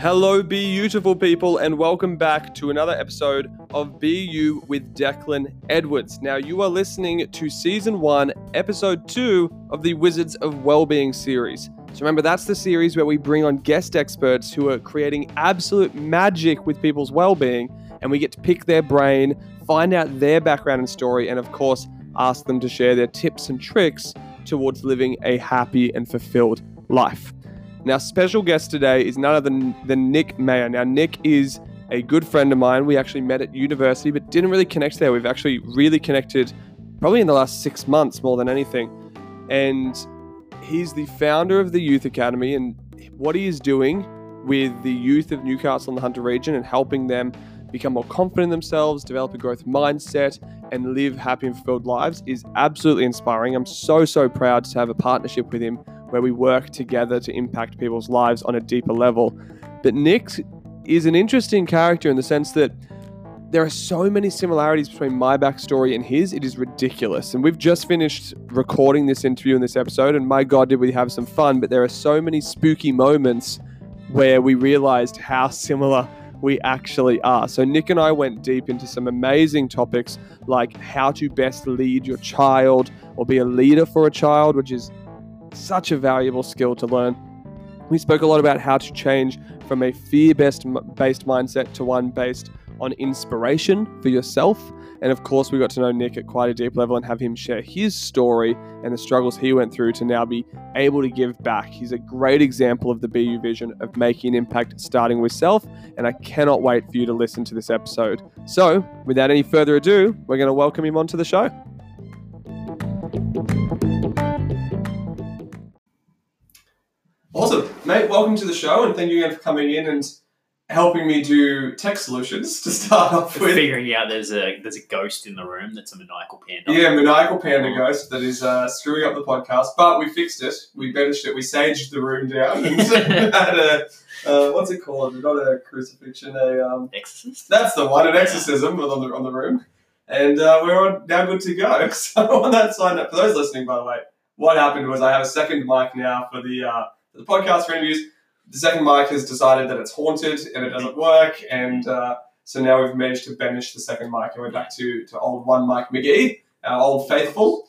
Hello, beautiful people, and welcome back to another episode of Be You with Declan Edwards. Now, you are listening to season one, episode two of the Wizards of Wellbeing series. So, remember, that's the series where we bring on guest experts who are creating absolute magic with people's well-being, and we get to pick their brain, find out their background and story, and of course, ask them to share their tips and tricks towards living a happy and fulfilled life. Now, special guest today is none other than, Nick Mayer. Now, Nick is a good friend of mine. We actually met at university, but didn't really connect there. We've actually really connected probably in the last six months more than anything. And he's the founder of the Youth Academy, and what he is doing with the youth of Newcastle and the Hunter region and helping them become more confident in themselves, develop a growth mindset, and live happy and fulfilled lives is absolutely inspiring. I'm so, so proud to have a partnership with him where we work together to impact people's lives on a deeper level. But Nick is an interesting character in the sense that there are so many similarities between my backstory and his, it is ridiculous. And we've just finished recording this interview in this episode, and my God, did we have some fun! But there are so many spooky moments where we realized how similar we actually are. So, Nick and I went deep into some amazing topics like how to best lead your child or be a leader for a child, which is such a valuable skill to learn. We spoke a lot about how to change from a fear based mindset to one based on inspiration for yourself. And of course, we got to know Nick at quite a deep level and have him share his story and the struggles he went through to now be able to give back. He's a great example of the Be You vision of making an impact starting with self. And I cannot wait for you to listen to this episode. So, without any further ado, we're going to welcome him onto the show. Awesome, mate. Welcome to the show, and thank you again for coming in and helping me do tech solutions to start off with. Figuring out there's a there's a ghost in the room that's a maniacal panda. Yeah, maniacal panda ghost that is uh, screwing up the podcast, but we fixed it. We banished it. We saged the room down and had a uh, what's it called? Not a crucifixion, a um, Exorcist. That's the one, an exorcism on the on the room, and uh, we're now good to go. So on that side for those listening, by the way, what happened was I have a second mic now for the uh, the podcast for interviews. The second mic has decided that it's haunted and it doesn't work, and uh, so now we've managed to banish the second mic and we're back to, to old one Mike McGee, our old faithful.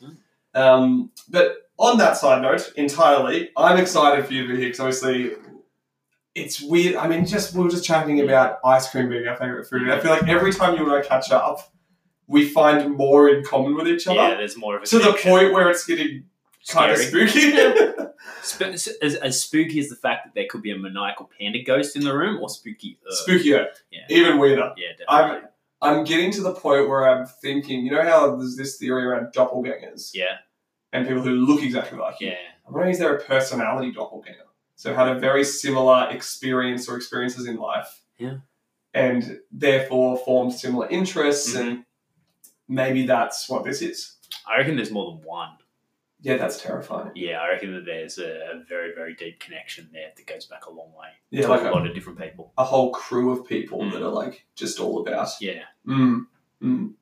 Um, but on that side note, entirely, I'm excited for you to be here because obviously it's weird. I mean, just we were just chatting about ice cream being our favorite food. I feel like every time you and I catch up, we find more in common with each other. Yeah, there's more of a to the point where it's getting kind of spooky. Sp- as, as spooky as the fact that there could be a maniacal panda ghost in the room, or spooky. Uh, Spookier, Yeah. even weirder. Yeah, definitely. I'm- I'm getting to the point where I'm thinking, you know how there's this theory around doppelgangers yeah, and people who look exactly like you. yeah. I'm wondering is there a personality doppelganger? So had a very similar experience or experiences in life. Yeah. And therefore formed similar interests Mm-hmm. and maybe that's what this is. I reckon there's more than one. Yeah, that's terrifying. Yeah, I reckon that there's a, very, very deep connection there that goes back a long way Yeah, to like a lot of different people. a whole crew of people Mm. that are like just all about. Yeah. Mm. Mm.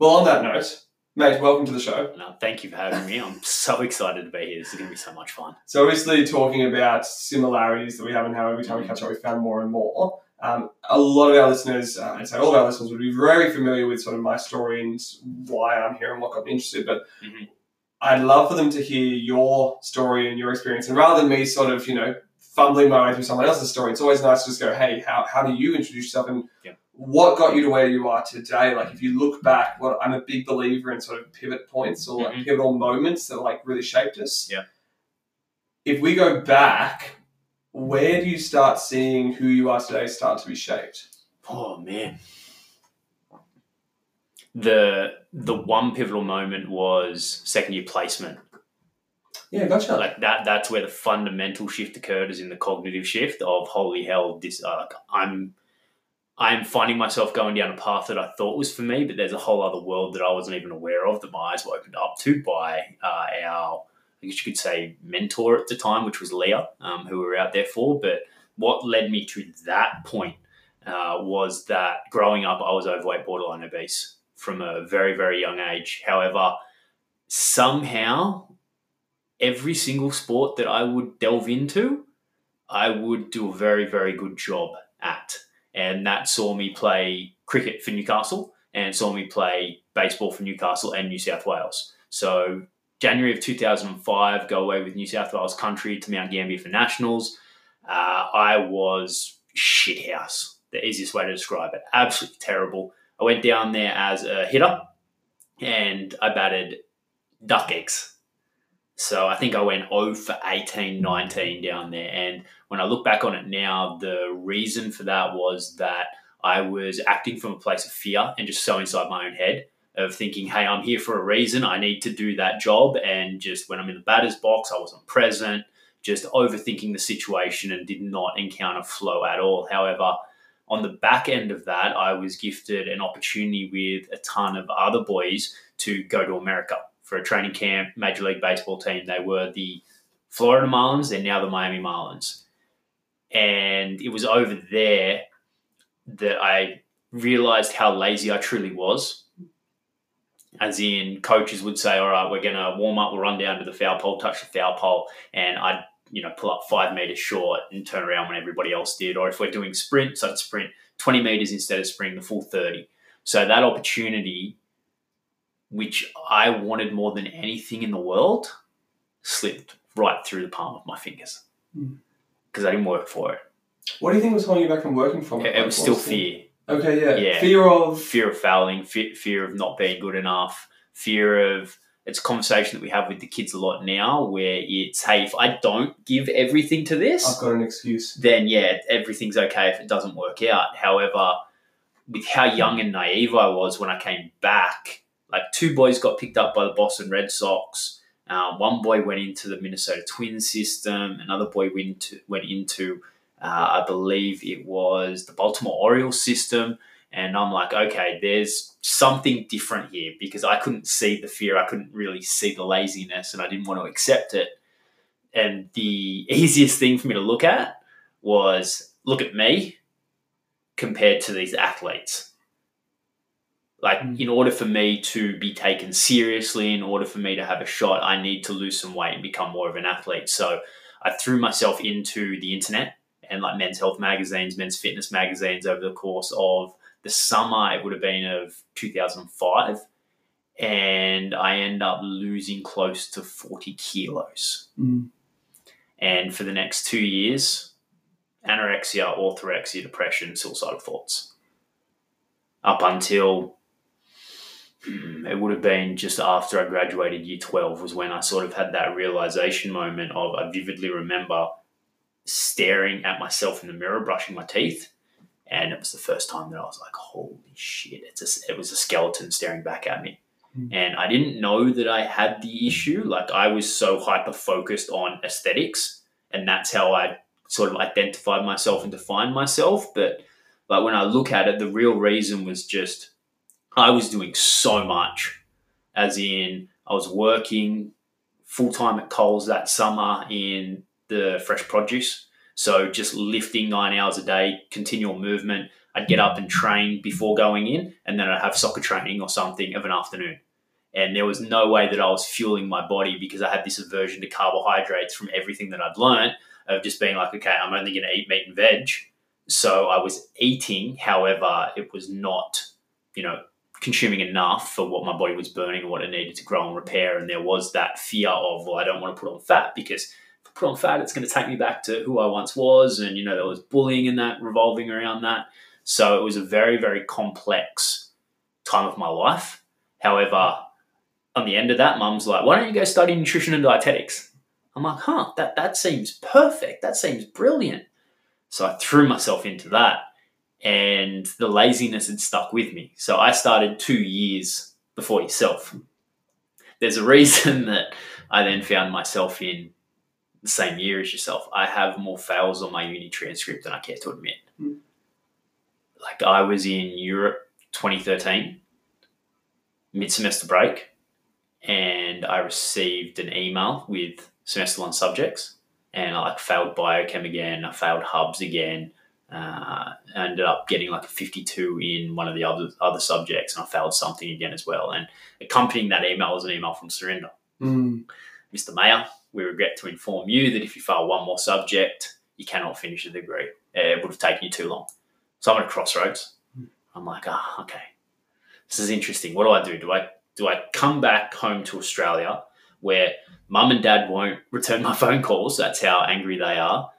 Well, on that note, mate, welcome to the show. No, thank you for having me. I'm so excited to be here. This is going to be so much fun. So obviously talking about similarities that we have and how every time we catch up we found more and more. Um, a lot of our listeners, uh, I'd say all of our listeners would be very familiar with sort of my story and why I'm here and what got me interested. But Mhm. I'd love for them to hear your story and your experience. And rather than me sort of, you know, fumbling my way through someone else's story, it's always nice to just go, hey, how, how do you introduce yourself and Yep. what got you to where you are today? Like if you look back, what I'm a big believer in sort of pivot points or like Mhm. pivotal moments that like really shaped us. Yeah. If we go back, where do you start seeing who you are today start to be shaped? Oh man. The the one pivotal moment was second year placement. Yeah, gotcha. Like that that's where the fundamental shift occurred is in the cognitive shift of holy hell, this uh, I'm I'm finding myself going down a path that I thought was for me, but there's a whole other world that I wasn't even aware of that my eyes were opened up to by uh, our, I guess you could say, mentor at the time, which was Leah, um, who we were out there for. But what led me to that point uh, was that growing up, I was overweight, borderline obese from a very, very young age. However, somehow, every single sport that I would delve into, I would do a very, very good job at. And that saw me play cricket for Newcastle and saw me play baseball for Newcastle and New South Wales. So, January of 2005, go away with New South Wales country to Mount Gambier for nationals. Uh, I was shithouse, the easiest way to describe it. Absolutely terrible. I went down there as a hitter and I batted duck eggs. So I think I went 0 for 18, 19 down there. And when I look back on it now, the reason for that was that I was acting from a place of fear and just so inside my own head of thinking, hey, I'm here for a reason. I need to do that job. And just when I'm in the batter's box, I wasn't present, just overthinking the situation and did not encounter flow at all. However, on the back end of that, I was gifted an opportunity with a ton of other boys to go to America for a training camp, Major League Baseball team. They were the Florida Marlins, they're now the Miami Marlins. And it was over there that I realized how lazy I truly was. As in, coaches would say, All right, we're going to warm up, we'll run down to the foul pole, touch the foul pole. And I'd you know, pull up five meters short and turn around when everybody else did. Or if we're doing sprints, I'd sprint 20 meters instead of sprinting the full 30. So that opportunity, which I wanted more than anything in the world, slipped right through the palm of my fingers because mm. I didn't work for it. What do you think was holding you back from working from it? It, was still fear. Okay, yeah. yeah. Fear of fear of failing, fear, fear of not being good enough, fear of it's a conversation that we have with the kids a lot now where it's hey if i don't give everything to this i've got an excuse. then yeah everything's okay if it doesn't work out. However with how young and naive i was when i came back like two boys got picked up by the boston red sox. Uh, one boy went into the minnesota twins system. Another boy went into, went into uh, i believe it was the baltimore orioles system and I'm like, okay, there's something different here because I couldn't see the fear. I couldn't really see the laziness and I didn't want to accept it. And the easiest thing for me to look at was look at me compared to these athletes. Like, mm. in order for me to be taken seriously, in order for me to have a shot, I need to lose some weight and become more of an athlete. So I threw myself into the internet and like men's health magazines, men's fitness magazines over the course of the summer it would have been of 2005 and I end up losing close to 40 kilos. Mm. And for the next two years, anorexia, orthorexia, depression, suicidal thoughts. Up until it would have been just after I graduated year 12 was when I sort of had that realization moment of I vividly remember staring at myself in the mirror, brushing my teeth, and it was the first time that I was like, "Holy shit!" It's a, it was a skeleton staring back at me, mm. and I didn't know that I had the issue. Like I was so hyper focused on aesthetics, and that's how I sort of identified myself and defined myself. But like when I look at it, the real reason was just I was doing so much, as in I was working full time at Coles that summer in the fresh produce so just lifting nine hours a day, continual movement. I'd get up and train before going in, and then I'd have soccer training or something of an afternoon. And there was no way that I was fueling my body because I had this aversion to carbohydrates from everything that I'd learned of just being like, okay, I'm only going to eat meat and veg. So I was eating, however, it was not, you know, consuming enough for what my body was burning or what it needed to grow and repair. And there was that fear of, well, I don't want to put on fat because put on fat, it's going to take me back to who I once was. And, you know, there was bullying in that, revolving around that. So it was a very, very complex time of my life. However, on the end of that, mum's like, why don't you go study nutrition and dietetics? I'm like, huh, that, that seems perfect. That seems brilliant. So I threw myself into that and the laziness had stuck with me. So I started two years before yourself. There's a reason that I then found myself in the same year as yourself, I have more fails on my uni transcript than I care to admit. Mm. Like I was in Europe 2013, mid semester break, and I received an email with semester one subjects, and I like failed biochem again, I failed hubs again. Uh, I ended up getting like a 52 in one of the other other subjects, and I failed something again as well. And accompanying that email was an email from Surrender, Mm. Mr. Mayer, we regret to inform you that if you fail one more subject, you cannot finish the degree. It would have taken you too long. So I'm at a crossroads. I'm like, ah, okay, this is interesting. What do I do? Do I do I come back home to Australia where mum and dad won't return my phone calls? That's how angry they are.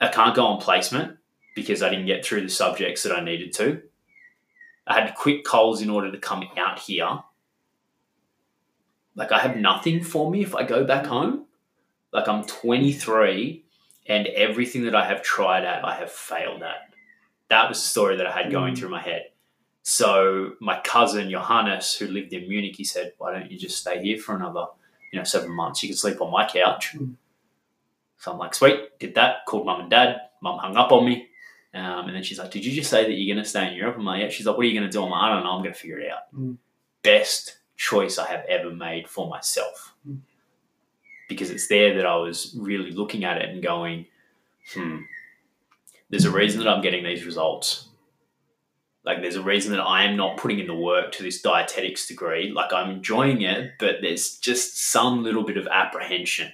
I can't go on placement because I didn't get through the subjects that I needed to. I had to quit Coles in order to come out here. Like I have nothing for me if I go back home. Like I'm 23 and everything that I have tried at, I have failed at. That was the story that I had going Mm. through my head. So my cousin Johannes, who lived in Munich, he said, "Why don't you just stay here for another, you know, seven months? You can sleep on my couch." Mm. So I'm like, "Sweet." Did that. Called mum and dad. Mum hung up on me, um, and then she's like, "Did you just say that you're going to stay in Europe?" I'm like, "Yeah." She's like, "What are you going to do?" I'm like, "I don't know. I'm going to figure it out." Mm. Best choice I have ever made for myself, because it's there that I was really looking at it and going, "Hmm." There's a reason that I'm getting these results like there's a reason that I am not putting in the work to this dietetics degree. Like I'm enjoying it, but there's just some little bit of apprehension.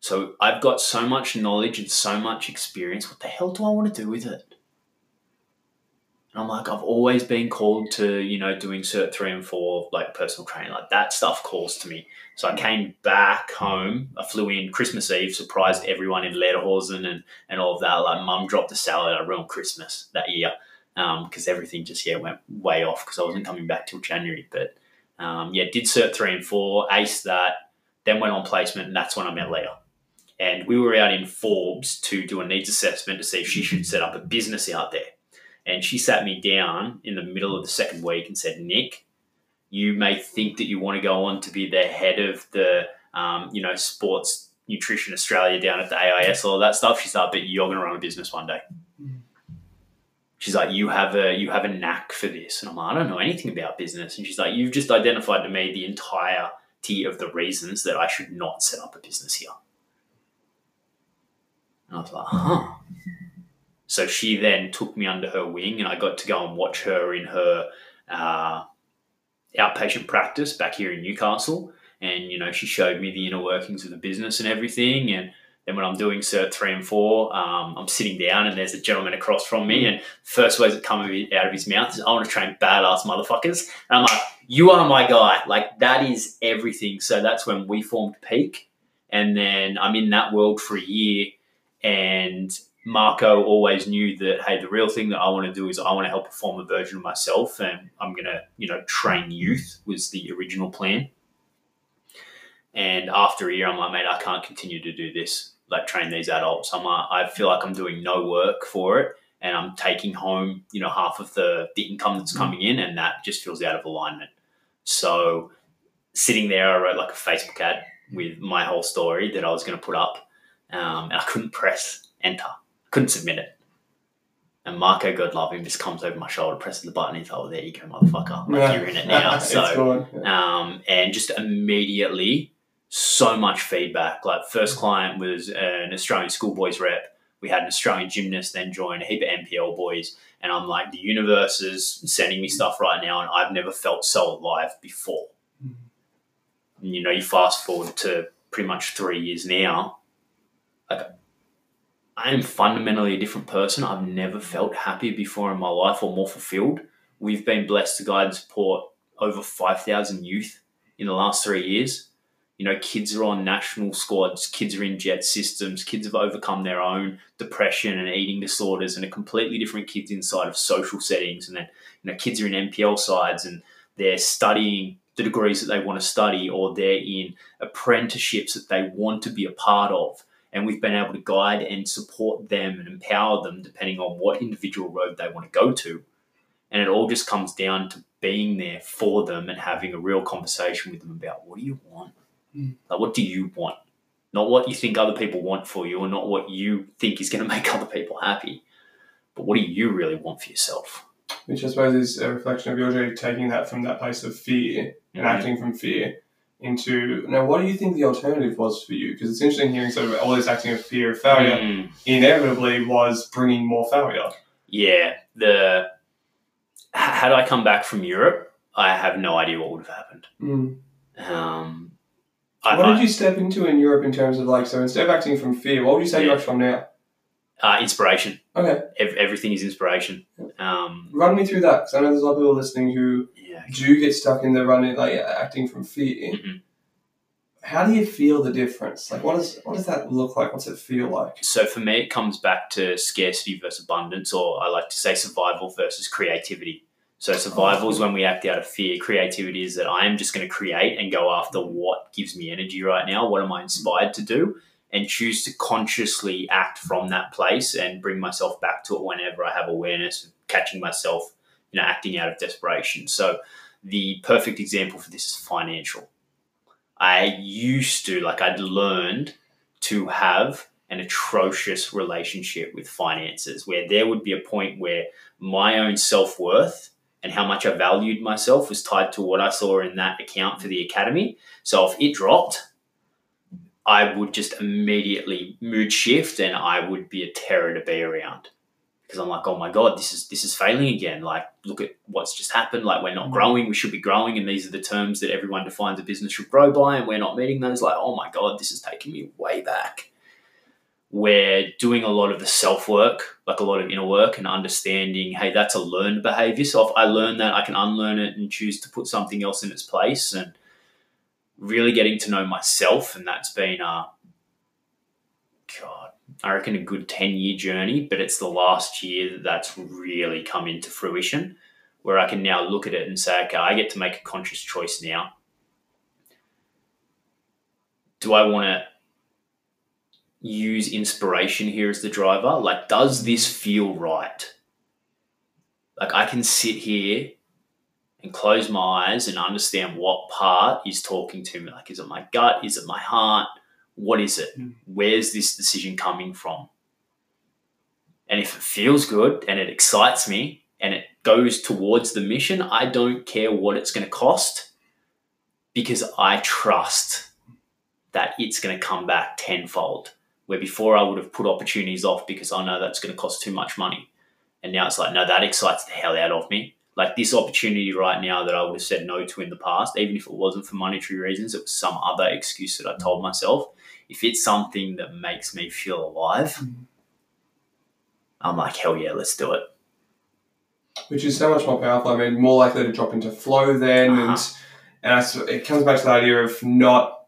So I've got so much knowledge and so much experience. What the hell do I want to do with it? And I'm like, I've always been called to, you know, doing cert three and four, like personal training, like that stuff calls to me. So I came back home. I flew in Christmas Eve, surprised everyone in Lederhosen and, and all of that. Like mum dropped a salad. I ruined Christmas that year because everything just yeah went way off because I wasn't coming back till January. But um, yeah, did cert three and four, aced that, then went on placement, and that's when I met Leah. And we were out in Forbes to do a needs assessment to see if she should set up a business out there. And she sat me down in the middle of the second week and said, Nick, you may think that you want to go on to be the head of the um, you know sports nutrition Australia down at the AIS, all that stuff. She's like, but you're going to run a business one day she's like, you have a you have a knack for this, and I'm like, I don't know anything about business, and she's like, you've just identified to me the entirety of the reasons that I should not set up a business here. And I was like, huh. So she then took me under her wing, and I got to go and watch her in her uh, outpatient practice back here in Newcastle. And you know, she showed me the inner workings of the business and everything, and then when I'm doing cert three and four, um, I'm sitting down and there's a gentleman across from me, and first words that come out of his mouth is, "I want to train badass motherfuckers." And I'm like, "You are my guy! Like that is everything." So that's when we formed Peak, and then I'm in that world for a year, and Marco always knew that hey, the real thing that I want to do is I want to help perform a version of myself, and I'm gonna you know train youth was the original plan. And after a year, I'm like, mate, I can't continue to do this like train these adults. I'm like, I feel like I'm doing no work for it and I'm taking home, you know, half of the, the income that's coming in and that just feels out of alignment. So sitting there, I wrote like a Facebook ad with my whole story that I was going to put up um, and I couldn't press enter. Couldn't submit it. And Marco, God love him, just comes over my shoulder, presses the button. He's like, oh, there you go, motherfucker. Like, you're in it now. So, gone. um, and just immediately so much feedback. Like first client was an Australian schoolboys rep. We had an Australian gymnast then join a heap of NPL boys, and I'm like, the universe is sending me stuff right now, and I've never felt so alive before. Mhm. And, you know, you fast forward to pretty much three years now. Like, I am fundamentally a different person. I've never felt happier before in my life or more fulfilled. We've been blessed to guide and support over 5,000 youth in the last three years. You know, kids are on national squads, kids are in jet systems, kids have overcome their own depression and eating disorders and are completely different kids inside of social settings. And then, you know, kids are in NPL sides and they're studying the degrees that they want to study or they're in apprenticeships that they want to be a part of. And we've been able to guide and support them and empower them depending on what individual road they want to go to. And it all just comes down to being there for them and having a real conversation with them about what do you want? Mm. Like, what do you want? Not what you think other people want for you, or not what you think is going to make other people happy, but what do you really want for yourself? Which I suppose is a reflection of really taking that from that place of fear and Mhm. acting from fear into now what do you think the alternative was for you? Because it's interesting hearing sort of all this acting of fear of failure Mm. inevitably was bringing more failure. Yeah, the had I come back from Europe, I have no idea what would have happened. Mm. Um, I, what I- did you step into in Europe in terms of like, so instead of acting from fear, what would you say Yeah. you're from now? uh, inspiration. Okay, Ev- everything is inspiration. Um, run me through that because I know there's a lot of people listening who yeah. do get stuck in the running, like acting from fear. Mhm. How do you feel the difference? Like, what does what does that look like? What's it feel like? So for me, it comes back to scarcity versus abundance, or I like to say survival versus creativity. So survival is when we act out of fear. Creativity is that I am just going to create and go after what gives me energy right now. What am I inspired to do? And choose to consciously act from that place and bring myself back to it whenever I have awareness of catching myself, you know, acting out of desperation. So the perfect example for this is financial. I used to, like, I'd learned to have an atrocious relationship with finances where there would be a point where my own self worth and how much I valued myself was tied to what I saw in that account for the academy. So if it dropped, I would just immediately mood shift and I would be a terror to be around. Because I'm like, oh my god, this is this is failing again. Like, look at what's just happened. Like, we're not mm. growing. We should be growing, and these are the terms that everyone defines a business should grow by, and we're not meeting those. Like, oh my god, this is taking me way back we're doing a lot of the self work, like a lot of inner work, and understanding, hey, that's a learned behavior. So if I learn that, I can unlearn it and choose to put something else in its place, and really getting to know myself. And that's been a God, I reckon a good ten year journey. But it's the last year that that's really come into fruition, where I can now look at it and say, okay, I get to make a conscious choice now. Do I want to use inspiration here as the driver. Like, does this feel right? Like, I can sit here and close my eyes and understand what part is talking to me. Like, is it my gut? Is it my heart? What is it? Mm. Where's this decision coming from? And if it feels good and it excites me and it goes towards the mission, I don't care what it's going to cost because I trust that it's going to come back tenfold where before I would have put opportunities off because I know that's going to cost too much money. And now it's like, no, that excites the hell out of me. Like this opportunity right now that I would have said no to in the past, even if it wasn't for monetary reasons, it was some other excuse that I told myself. If it's something that makes me feel alive, I'm like, hell yeah, let's do it. Which is so much more powerful. I mean, more likely to drop into flow then, Uh-huh. and and I it comes back to the idea of not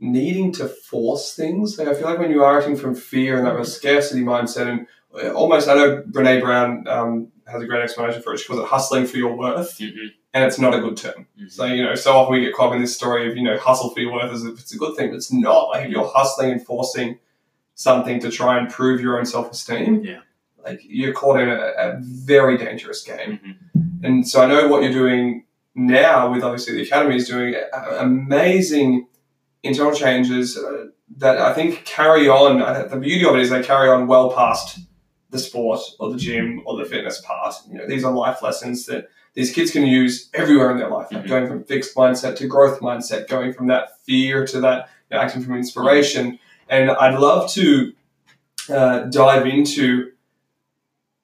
needing to force things. Like I feel like when you are acting from fear and that real scarcity mindset, and uh, almost I know Brene Brown um, has a great explanation for it. She calls it hustling for your worth, Mhm. And it's not a good term. So you know, so often we get caught in this story of you know hustle for your worth as if it's a good thing, but it's not. Like if you're hustling and forcing something to try and prove your own self esteem, Yeah. like you're caught in a, a very dangerous game. Mhm. And so I know what you're doing now with obviously the academy is doing uh, amazing internal changes uh, that I think carry on. The beauty of it is they carry on well past the sport or the gym or the fitness part. You know, these are life lessons that these kids can use everywhere in their life, like Mhm. going from fixed mindset to growth mindset, going from that fear to that you know, acting from inspiration. And I'd love to uh, dive into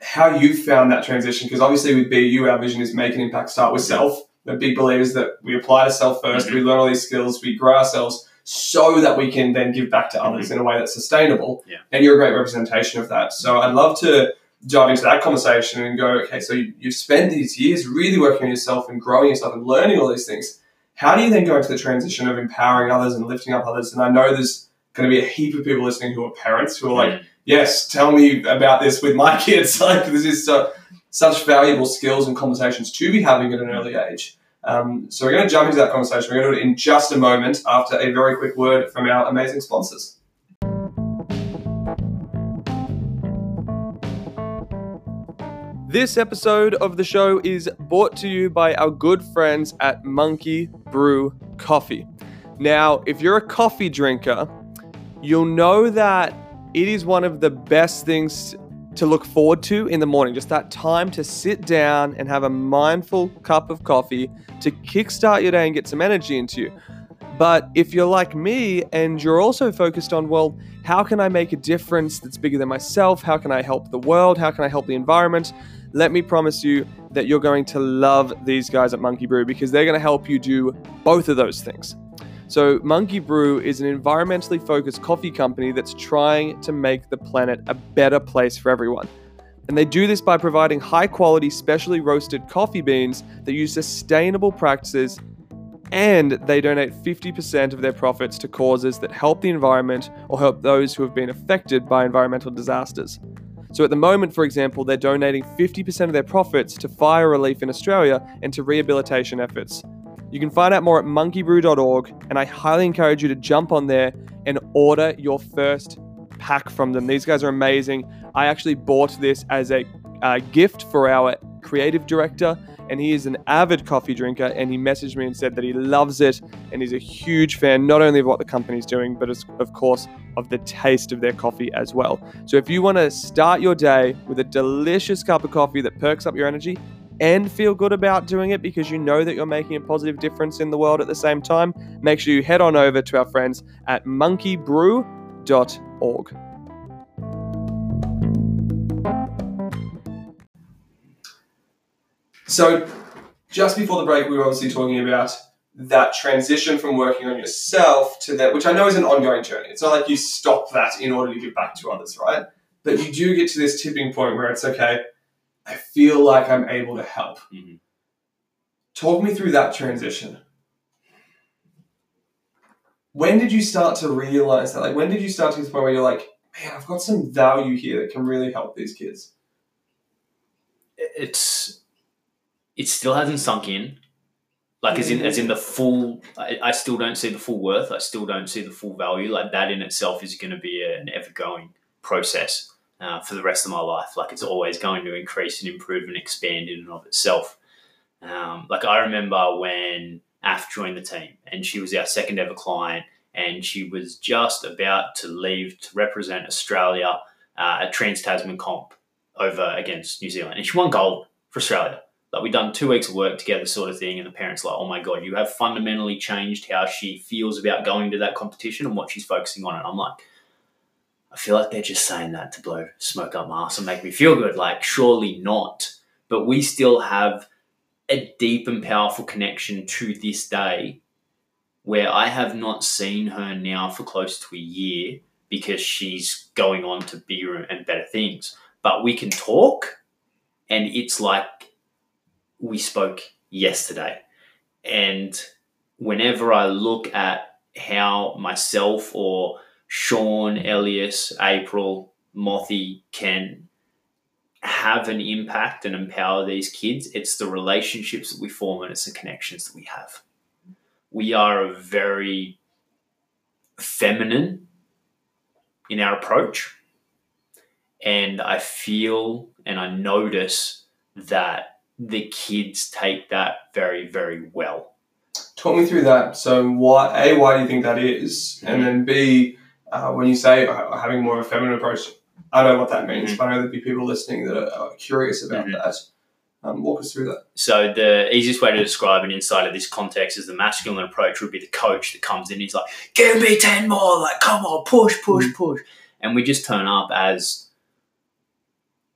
how you found that transition because obviously with Be You our vision is make an impact start with self. We're big believers that we apply to self 1st we learn all these skills, we grow ourselves so that we can then give back to others in a way that's sustainable. Yeah. And you're a great representation of that. So I'd love to dive into that conversation and go, okay, so you, you've spent these years really working on yourself and growing yourself and learning all these things. How do you then go into the transition of empowering others and lifting up others? And I know there's going to be a heap of people listening who are parents who are like, Mhm. yes, tell me about this with my kids. Like this is so, such valuable skills and conversations to be having at an early age. Um, so we're going to jump into that conversation. We're going to do it in just a moment after a very quick word from our amazing sponsors. This episode of the show is brought to you by our good friends at Monkey Brew Coffee. Now, if you're a coffee drinker, you'll know that it is one of the best things to look forward to in the morning. Just that time to sit down and have a mindful cup of coffee to kickstart your day and get some energy into you. But if you're like me and you're also focused on, well, how can I make a difference that's bigger than myself? How can I help the world? How can I help the environment? Let me promise you that you're going to love these guys at Monkey Brew because they're going to help you do both of those things. So, Monkey Brew is an environmentally focused coffee company that's trying to make the planet a better place for everyone. And they do this by providing high quality, specially roasted coffee beans that use sustainable practices and they donate 50% of their profits to causes that help the environment or help those who have been affected by environmental disasters. So at the moment, for example, they're donating 50% of their profits to fire relief in Australia and to rehabilitation efforts. You can find out more at monkeybrew.org, and I highly encourage you to jump on there and order your first pack from them. These guys are amazing. I actually bought this as a uh, gift for our creative director and he is an avid coffee drinker and he messaged me and said that he loves it and he's a huge fan not only of what the company's doing but of course of the taste of their coffee as well. So if you want to start your day with a delicious cup of coffee that perks up your energy and feel good about doing it because you know that you're making a positive difference in the world at the same time make sure you head on over to our friends at monkeybrew.org So, just before the break, we were obviously talking about that transition from working on yourself to that, which I know is an ongoing journey. It's not like you stop that in order to give back to others, right? But you do get to this tipping point where it's okay, I feel like I'm able to help. Mm-hmm. Talk me through that transition. When did you start to realize that? Like, when did you start to the point where you're like, man, I've got some value here that can really help these kids? It's it still hasn't sunk in. Like as in as in the full, I, I still don't see the full worth. I still don't see the full value. Like that in itself is going to be an ever going process uh, for the rest of my life. Like it's always going to increase and improve and expand in and of itself. Um, like I remember when Af joined the team, and she was our second ever client, and she was just about to leave to represent Australia uh, at Trans Tasman Comp over against New Zealand, and she won gold for Australia like we've done two weeks of work together sort of thing and the parents like oh my god you have fundamentally changed how she feels about going to that competition and what she's focusing on. And i'm like i feel like they're just saying that to blow smoke up my ass and make me feel good. Like surely not. But we still have a deep and powerful connection to this day where i have not seen her now for close to a year because she's going on to bigger and better things. But we can talk and it's like we spoke yesterday. And whenever I look at how myself or Sean, Elias, April, Mothy can have an impact and empower these kids, it's the relationships that we form and it's the connections that we have. We are a very feminine in our approach. And I feel and I notice that the kids take that very, very well. Talk me through that. So, why a why do you think that is? and then b uh, when you say uh, having more of a feminine approach, I don't know what that means, mm-hmm. but I know there'll be people listening that are, are curious about mm-hmm. that. Um, walk us through that. So the easiest way to describe it inside of this context is the masculine approach would be the coach that comes in. He's like, "Give me ten more! Like, come on, push, push, mm-hmm. push!" And we just turn up as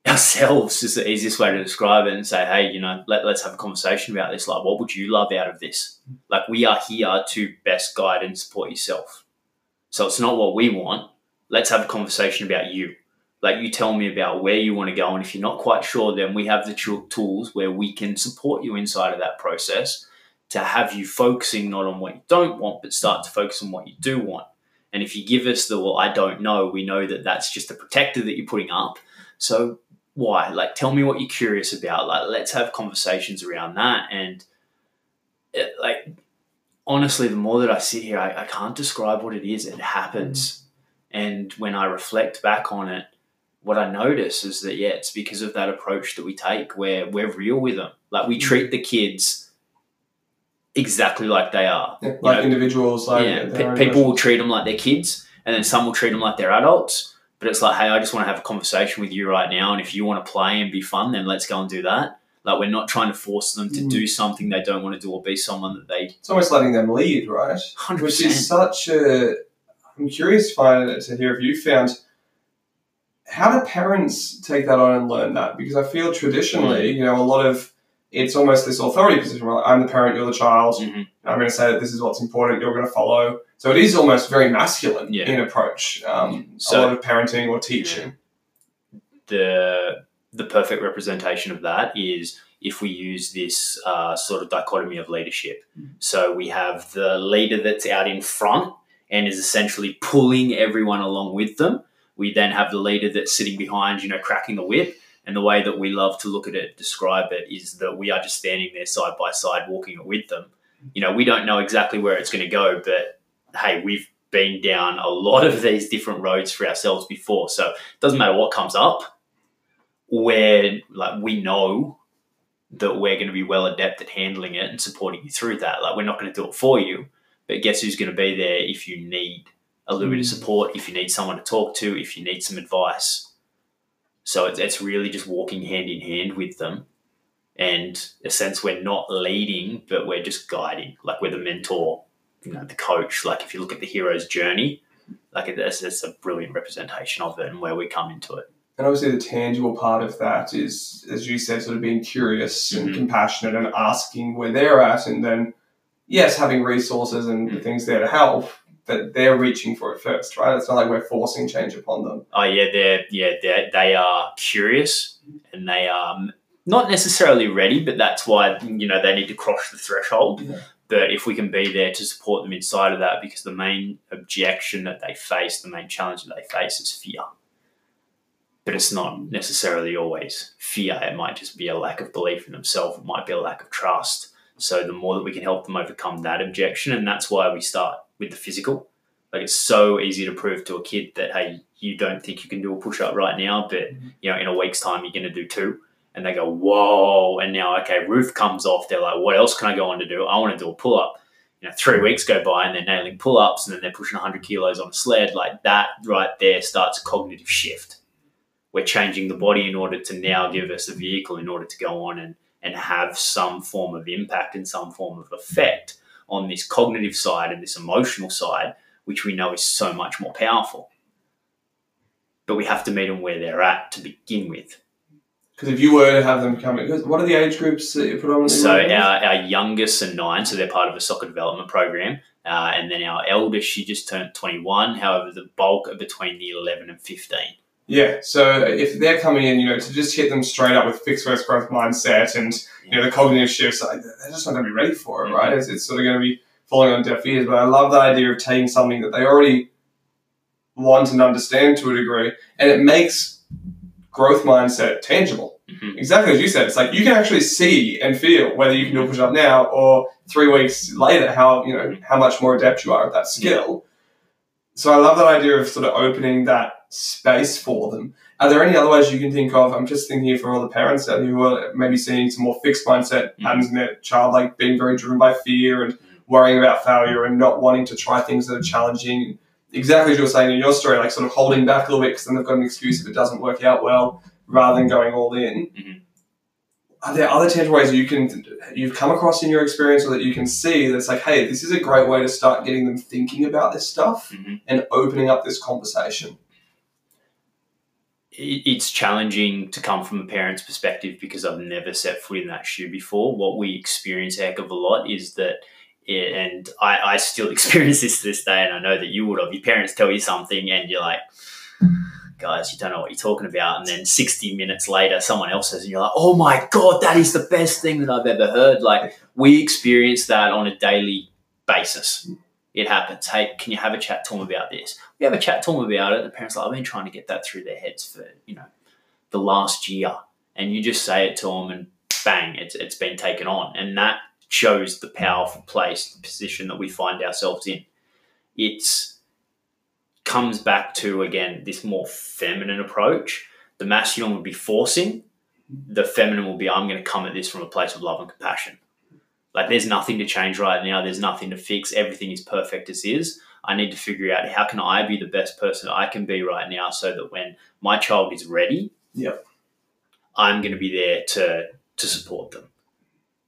ourselves is the easiest way to describe it and say, hey, you know, let, let's have a conversation about this. Like, what would you love out of this? Like, we are here to best guide and support yourself. So it's not what we want. Let's have a conversation about you. Like, you tell me about where you want to go. And if you're not quite sure, then we have the tools where we can support you inside of that process to have you focusing not on what you don't want, but start to focus on what you do want. And if you give us the, well, I don't know, we know that that's just a protector that you're putting up. So why? Like, tell me what you're curious about. Like, let's have conversations around that. And it, like, honestly, the more that I sit here, I, I can't describe what it is. It happens. And when I reflect back on it, what I notice is that, yeah, it's because of that approach that we take where we're real with them. Like, we treat the kids exactly like they are. Yeah, like know, individuals. Like yeah, people will treat them like they're kids, and then some will treat them like they're adults but it's like, hey, I just want to have a conversation with you right now, and if you want to play and be fun, then let's go and do that. Like we're not trying to force them to mm. do something they don't want to do or be someone that they. It's almost letting them lead, right? 100%. Which is such a. I'm curious to find to hear if you found. How do parents take that on and learn that? Because I feel traditionally, mm. you know, a lot of it's almost this authority position where I'm the parent, you're the child. Mhm. I'm going to say that this is what's important. You're going to follow. So it is almost very masculine Yeah. in approach. Um, So- a lot of parenting or teaching. the the perfect representation of that is if we use this uh, sort of dichotomy of leadership. So we have the leader that's out in front and is essentially pulling everyone along with them. We then have the leader that's sitting behind, you know, cracking the whip. And the way that we love to look at it, describe it, is that we are just standing there side by side, walking it with them. You know, we don't know exactly where it's going to go, but hey, we've been down a lot of these different roads for ourselves before. So it doesn't matter what comes up, where like we know that we're going to be well adept at handling it and supporting you through that. Like we're not going to do it for you, but guess who's going to be there if you need a little bit of Mm. support, if you need someone to talk to, if you need some advice. So it's, it's really just walking hand in hand with them. And a sense we're not leading, but we're just guiding. Like we're the mentor, you know, the coach. Like if you look at the hero's journey, like it's, it's a brilliant representation of it and where we come into it. And obviously, the tangible part of that is, as you said, sort of being curious and Mhm. compassionate and asking where they're at, and then, yes, having resources and the Mm. things there to help, but they're reaching for it first, right? It's not like we're forcing change upon them. Oh yeah, they're yeah they they are curious and they are um, not necessarily ready, but that's why you know they need to cross the threshold. Yeah. But if we can be there to support them inside of that, because the main objection that they face, the main challenge that they face, is fear. But it's not necessarily always fear. It might just be a lack of belief in themselves. It might be a lack of trust. So the more that we can help them overcome that objection, and that's why we start with the physical. Like it's so easy to prove to a kid that hey, you don't think you can do a push up right now, but mm-hmm. you know in a week's time you're going to do two, and they go whoa, and now okay, roof comes off. They're like, what else can I go on to do? I want to do a pull up. You know, three weeks go by and they're nailing pull ups, and then they're pushing 100 kilos on a sled. Like that right there starts a cognitive shift. We're changing the body in order to now give us a vehicle in order to go on and and have some form of impact and some form of effect on this cognitive side and this emotional side, which we know is so much more powerful. But we have to meet them where they're at to begin with. Because if you were to have them come in, what are the age groups that you're predominantly So our, our youngest are nine, so they're part of a soccer development program. Uh, and then our eldest, she just turned 21. However, the bulk are between the 11 and 15. Yeah, so if they're coming in, you know, to just hit them straight up with fixed versus growth mindset and, you know, the cognitive shifts, like, they're just not going to be ready for it, right? It's, it's sort of going to be falling on deaf ears. But I love the idea of taking something that they already want and understand to a degree, and it makes growth mindset tangible. Mhm. Exactly as you said, it's like you can actually see and feel whether you can do a push up now or three weeks later how you know how much more adept you are at that skill. So I love that idea of sort of opening that space for them. Are there any other ways you can think of? I'm just thinking here for all the parents out who are maybe seeing some more fixed mindset Mhm. patterns in their child, like being very driven by fear and worrying about failure and not wanting to try things that are challenging. Exactly as you were saying in your story, like sort of holding back a little bit because then they've got an excuse if it doesn't work out well, rather than going all in. Mhm. Are there other tangible ways you can you've come across in your experience or that you can see that's like, hey, this is a great way to start getting them thinking about this stuff Mhm. and opening up this conversation? it's challenging to come from a parent's perspective because I've never set foot in that shoe before. What we experience a heck of a lot is that, and I, I still experience this to this day, and I know that you would have. Your parents tell you something, and you're like, guys, you don't know what you're talking about. And then 60 minutes later, someone else says, and you're like, oh my God, that is the best thing that I've ever heard. Like, we experience that on a daily basis. It happens. Hey, can you have a chat to them about this? We have a chat to them about it. The parents are like, I've been trying to get that through their heads for, you know, the last year. And you just say it to them and bang, it's, it's been taken on. And that shows the powerful place, the position that we find ourselves in. It's comes back to, again, this more feminine approach. The masculine would be forcing. The feminine will be, I'm going to come at this from a place of love and compassion. Like there's nothing to change right now. There's nothing to fix. Everything is perfect as is. I need to figure out how can I be the best person I can be right now so that when my child is ready, Yep. I'm going to be there to to support them.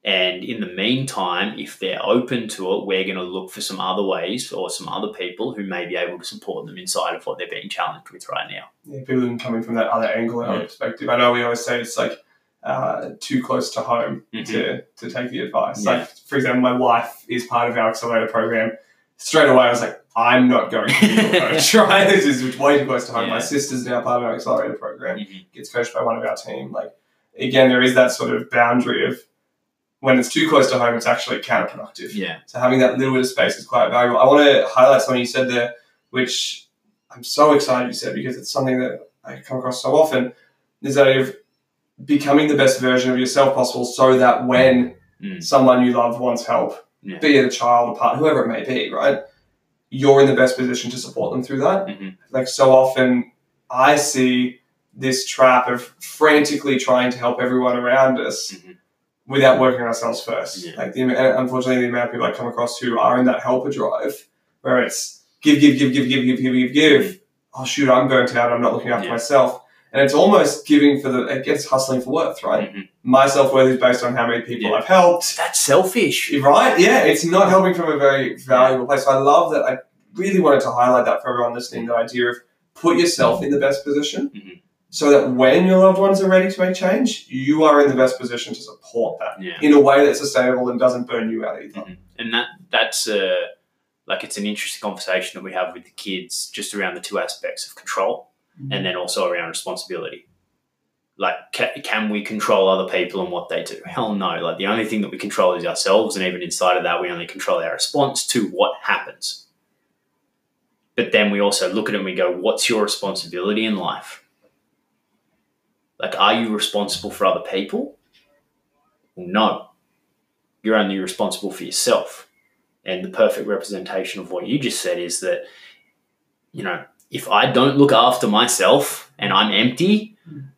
And in the meantime, if they're open to it, we're going to look for some other ways or some other people who may be able to support them inside of what they're being challenged with right now. Yeah, people can come in from that other angle and other perspective. I know we always say it's like uh, too close to home Mhm. to, to take the advice. Yeah. Like, for example, my wife is part of our accelerator program. Straight away, I was like, I'm not going to your? This is way too close to home. Yeah. My sister's now part of our accelerator program, Mhm. gets coached by one of our team. Like, again, there is that sort of boundary of when it's too close to home, it's actually counterproductive. Yeah. So having that little bit of space is quite valuable. I want to highlight something you said there, which I'm so excited you said because it's something that I come across so often. Is that of becoming the best version of yourself possible, so that when Mm. someone you love wants help, Yeah. be it a child, a partner, whoever it may be, right? You're in the best position to support them through that. Mhm. Like so often, I see this trap of frantically trying to help everyone around us Mhm. Without working on ourselves first. Yeah. Like the unfortunately, the amount of people I come across who are in that helper drive, where it's give, give, give, give, give, give, give, give, give. Oh shoot, I'm burnt out. I'm not looking after Yeah. myself, and it's almost giving for the. It gets hustling for worth, right? Mhm. My self worth is based on how many people Yeah. I've helped. That's selfish. Right? Yeah, it's not helping from a very valuable place. So I love that. I really wanted to highlight that for everyone listening. The idea of put yourself in the best position, Mhm. So that when your loved ones are ready to make change, you are in the best position to support that Yeah. in a way that's sustainable and doesn't burn you out either. Mhm. And that that's uh, like it's an interesting conversation that we have with the kids just around the two aspects of control and then also around responsibility. Like, can, can we control other people and what they do? Hell no. Like, the only thing that we control is ourselves, and even inside of that, we only control our response to what happens. But then we also look at it and we go, what's your responsibility in life? Like, are you responsible for other people? Well, no. You're only responsible for yourself. And the perfect representation of what you just said is that, you know, if I don't look after myself and I'm empty,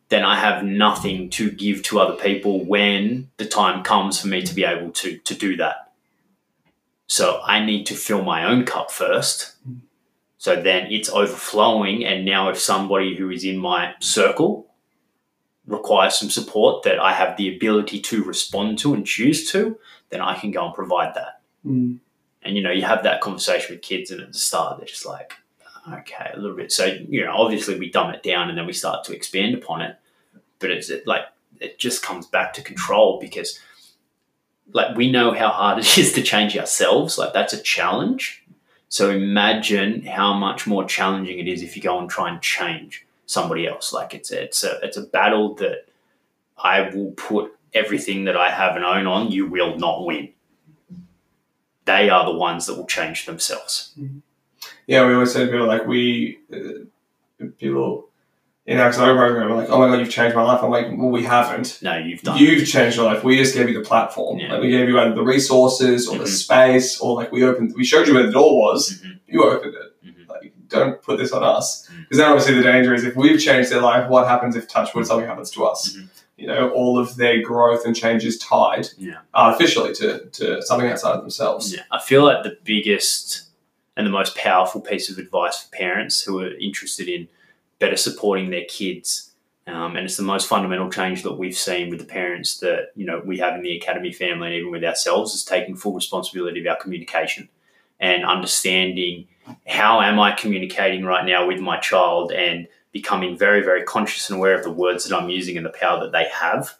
then I have nothing to give to other people when the time comes for me to be able to to do that. So I need to fill my own cup first. So then it's overflowing and now if somebody who is in my circle requires some support that I have the ability to respond to and choose to, then I can go and provide that. Mm. And you know, you have that conversation with kids, and at the start, they're just like, okay, a little bit. So you know, obviously, we dumb it down, and then we start to expand upon it. But it's it, like it just comes back to control because, like, we know how hard it is to change ourselves. Like that's a challenge. So imagine how much more challenging it is if you go and try and change somebody else. Like it's a, it's a it's a battle that I will put everything that I have and own on. You will not win they are the ones that will change themselves. Yeah, we always say to people like we uh, people in our accelerator program are like, "Oh my god, you've changed my life." I'm like, "Well, we haven't. No, you've done. You've changed your life. We just gave you the platform. Yeah. Like we gave you either the resources or the Mhm. space, or like we opened, we showed you where the door was. Mhm. You opened it. Don't put this on us. Because then obviously the danger is if we've changed their life, what happens if touch touchwood something happens to us? Mhm. You know, all of their growth and change is tied Yeah. artificially to, to something outside of themselves. Yeah, I feel like the biggest and the most powerful piece of advice for parents who are interested in better supporting their kids, um, and it's the most fundamental change that we've seen with the parents that you know we have in the academy family and even with ourselves is taking full responsibility of our communication and understanding how am I communicating right now with my child and becoming very very conscious and aware of the words that I'm using and the power that they have?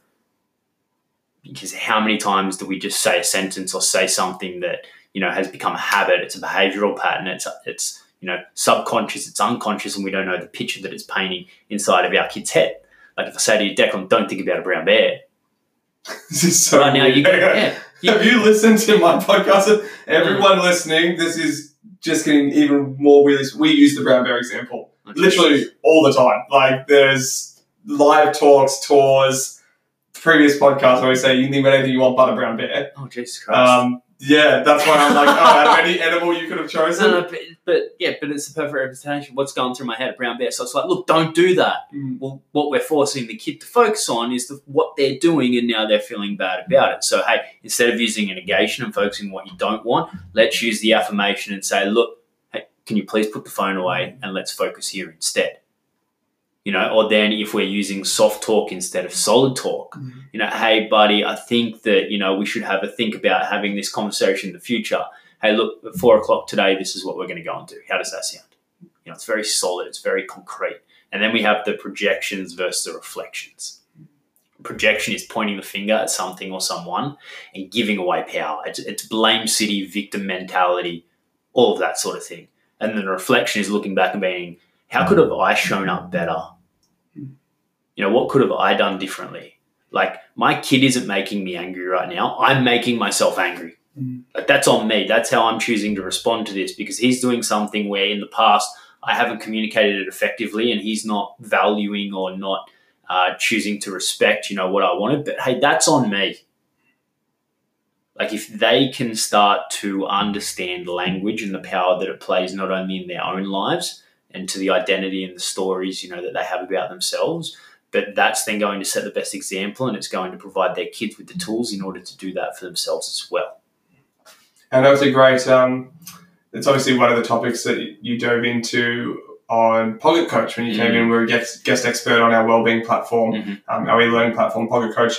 Because how many times do we just say a sentence or say something that you know has become a habit? It's a behavioral pattern. It's it's you know subconscious it's unconscious and we don't know the picture that it's painting inside of our kid's head. Like if i say to you declan don't think about a brown bear This is so right now you go yeah. Have you listened to my podcast? Everyone listening, this is just getting even more weird. We use the brown bear example literally all the time. Like there's live talks, tours, previous podcasts where we say you can think about anything you want but a brown bear. oh jesus christ Um, yeah, that's why I'm like, oh, out of any animal you could have chosen. no, no, but, but yeah, but it's the perfect representation. What's going through my head, brown bear. So it's like, look, don't do that. Mm. well, what we're forcing the kid to focus on is the, what they're doing, and now they're feeling bad about it. So, hey, instead of using a negation and focusing on what you don't want, let's use the affirmation and say, look, hey, can you please put the phone away and let's focus here instead? You know, or then if we're using soft talk instead of solid talk, Mhm. you know, hey, buddy, I think that, you know, we should have a think about having this conversation in the future. Hey, look, at four o'clock today, this is what we're going to go and do. How does that sound? You know, it's very solid, it's very concrete. And then we have the projections versus the reflections. projection is pointing the finger at something or someone and giving away power. It's, it's blame city, victim mentality, all of that sort of thing. And then the reflection is looking back and being, how could have I shown up better? You know, what could have I done differently? Like my kid isn't making me angry right now. I'm making myself angry. Mm. Like that's on me. That's how I'm choosing to respond to this because he's doing something where in the past I haven't communicated it effectively and he's not valuing or not uh, choosing to respect, you know, what I wanted. But hey, that's on me. Like if they can start to understand language and the power that it plays not only in their own lives and to the identity and the stories, you know, that they have about themselves, but that's then going to set the best example and it's going to provide their kids with the tools in order to do that for themselves as well. And that was a great. Um, it's obviously one of the topics that you dove into on Pocket Coach when you came Mm. in. We were a guest, guest expert on our wellbeing platform, Mhm. um, our e-learning platform, Pocket Coach.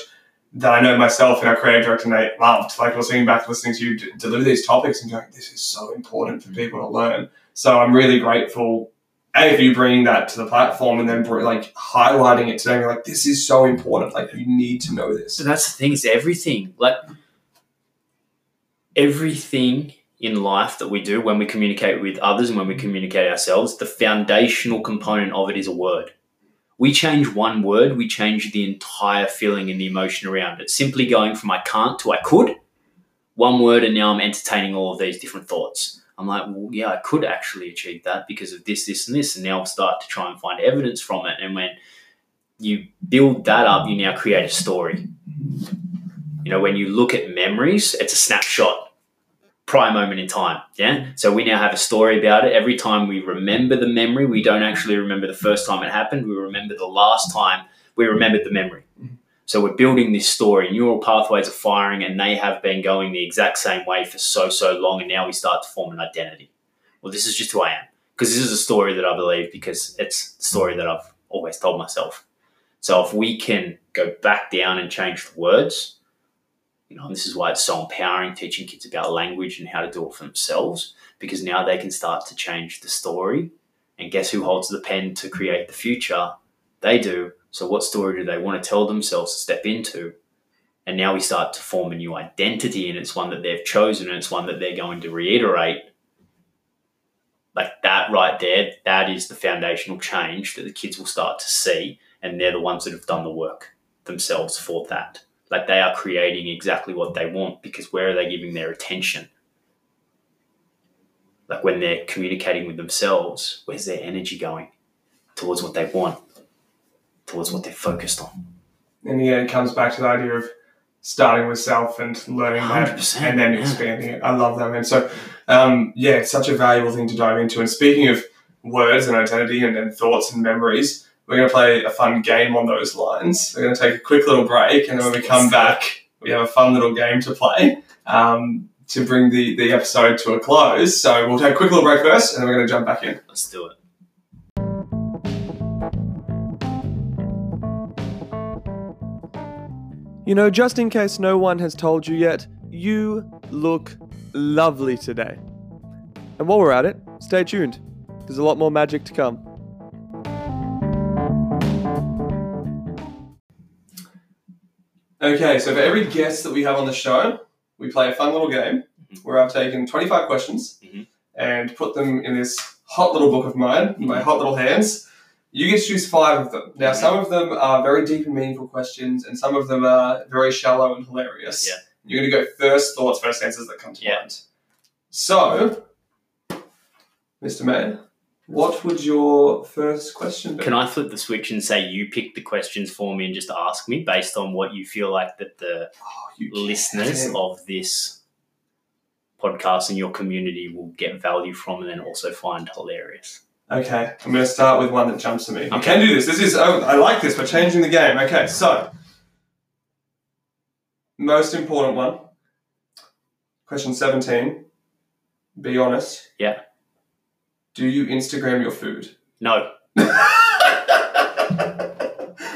That I know myself and our creative director Nate loved. Like thinking back, listening to you d- deliver these topics and going, "This is so important for people to learn." So I'm really grateful. A, for you bringing that to the platform and then like highlighting it today, like this is so important. Like you need to know this. So that's the thing, is everything. Like everything in life that we do when we communicate with others and when we communicate ourselves, the foundational component of it is a word. We change one word, we change the entire feeling and the emotion around it. Simply going from I can't to I could, one word, and now I'm entertaining all of these different thoughts. I'm like, well, yeah, I could actually achieve that because of this, this, and this. And now I'll start to try and find evidence from it. And when you build that up, you now create a story. You know, when you look at memories, it's a snapshot, prior moment in time. Yeah. So we now have a story about it. Every time we remember the memory, we don't actually remember the first time it happened. We remember the last time we remembered the memory. So we're building this story. Neural pathways are firing, and they have been going the exact same way for so so long. And now we start to form an identity. Well, this is just who I am because this is a story that I believe because it's the story that I've always told myself. So if we can go back down and change the words, you know, and this is why it's so empowering teaching kids about language and how to do it for themselves because now they can start to change the story. And guess who holds the pen to create the future? They do. So, what story do they want to tell themselves to step into? And now we start to form a new identity, and it's one that they've chosen, and it's one that they're going to reiterate. Like that right there, that is the foundational change that the kids will start to see, and they're the ones that have done the work themselves for that. Like they are creating exactly what they want because where are they giving their attention? Like when they're communicating with themselves, where's their energy going? Towards what they want, towards what they're focused on. the end, it comes back to the idea of starting with self and learning that and then yeah. expanding it. I love that, man. So, um, yeah, it's such a valuable thing to dive into. And speaking of words and identity and then thoughts and memories, we're going to play a fun game on those lines. We're going to take a quick little break, and then when we come back, we have a fun little game to play um, to bring the, the episode to a close. So, we'll take a quick little break first, and then we're going to jump back in. Let's do it. You know, just in case no one has told you yet, you look lovely today. And while we're at it, stay tuned. There's a lot more magic to come. Okay, so for every guest that we have on the show, we play a fun little game where I've taken 25 questions Mhm. and put them in this hot little book of mine, in my hot little hands. You get to choose five of them. Now, mm-hmm. some of them are very deep and meaningful questions, and some of them are very shallow and hilarious. Yeah. You're going to go first thoughts, first answers that come to Yeah. mind. So, Mr. Man, what would your first question be? Can I flip the switch and say you pick the questions for me and just ask me based on what you feel like that the Oh, listeners can. of this podcast and your community will get value from and then also find hilarious? Okay, I'm going to start with one that jumps to me. I can do this. This is, oh, I like this. We're changing the game. Okay, so, most important one. Question 17. Be honest. Yeah. Do you Instagram your food? No.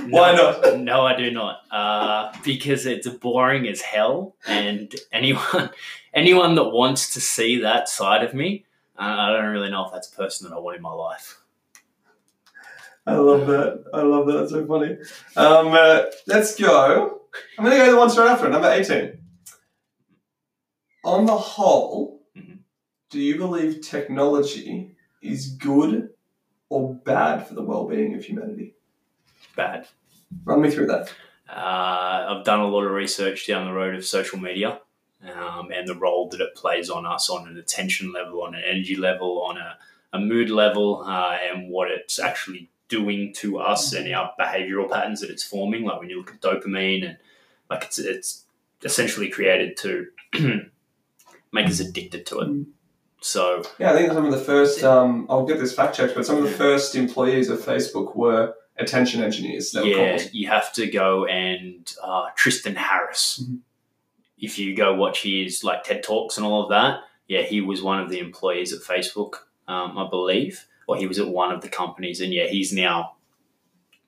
Why No. not? No, I do not. Uh, because it's boring as hell, and anyone anyone that wants to see that side of me, I don't really know if that's a person that I want in my life. I love that. I love that. That's so funny. Um, uh, let's go. I'm going to go the one straight after it, number 18. On the whole, Mhm. do you believe technology is good or bad for the well being of humanity? Bad. Run me through that. Uh, I've done a lot of research down the road of social media um, and the role that it plays on us on an attention level, on an energy level, on a, a mood level, uh, and what it's actually doing to us and our behavioral patterns that it's forming. Like when you look at dopamine, and like it's it's essentially created to make us addicted to it. Mm. So Yeah, I think some of the first, um, I'll get this fact checked, but some of the first employees of Facebook were attention engineers. They yeah, called. you have to go and uh, Tristan Harris. Mhm. If you go watch his like TED talks and all of that, yeah, he was one of the employees at Facebook, um, I believe, or he was at one of the companies, and yeah, he's now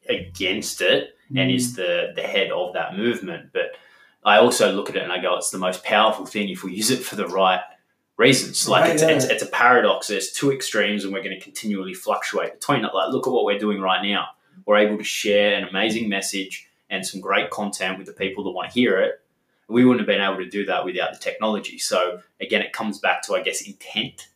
against it and Mm. is the the head of that movement. But I also look at it and I go, it's the most powerful thing if we use it for the right reasons. Like Right, it's, yeah. it's, it's a paradox. There's two extremes, and we're going to continually fluctuate between it. Like, look at what we're doing right now. We're able to share an amazing message and some great content with the people that want to hear it. We wouldn't have been able to do that without the technology. So again, it comes back to I guess intent.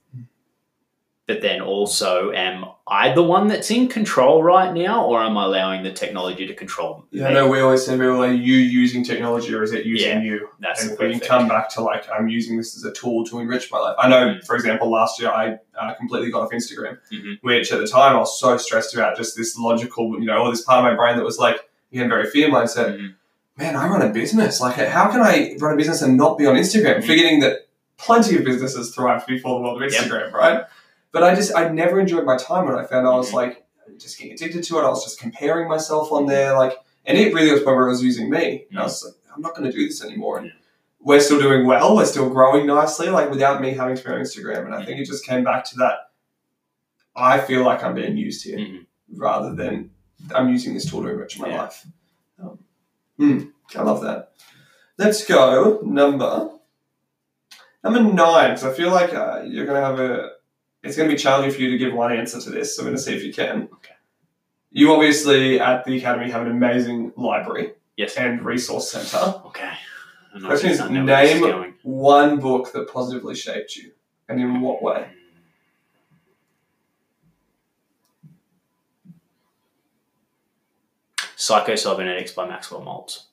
But then also, am I the one that's in control right now, or am I allowing the technology to control me? Yeah, know we always say, people are you using technology or is it using Yeah, you? That's and we can come back to like, I'm using this as a tool to enrich my life. I know, Mm. for example, last year I uh, completely got off Instagram, Mhm. which at the time I was so stressed about just this logical, you know, or this part of my brain that was like, again, very fear mindset. Mhm. Man, I run a business. Like, how can I run a business and not be on Instagram? Mm. Forgetting that plenty of businesses thrived before the world of Yep. Instagram, right? But I just, I never enjoyed my time when I found I was Mhm. like, just getting addicted to it. I was just comparing myself on there. Like, and it really was where it was using me. And I was like, I'm not going to do this anymore. And we're still doing well. We're still growing nicely, like without me having to be on Instagram. And I think it just came back to that. I feel like I'm being used here Mhm. rather than I'm using this tool to enrich my Yeah. life. Hmm, I love that. Let's go number number nine. Because I feel like uh, you're going to have a. It's going to be challenging for you to give one answer to this. So I'm going to see if you can. Okay. You obviously at the academy have an amazing library Yes. and resource center. Okay. Question is, I know where this is name one book that positively shaped you, and in what way? Psycho-Cybernetics by Maxwell Maltz.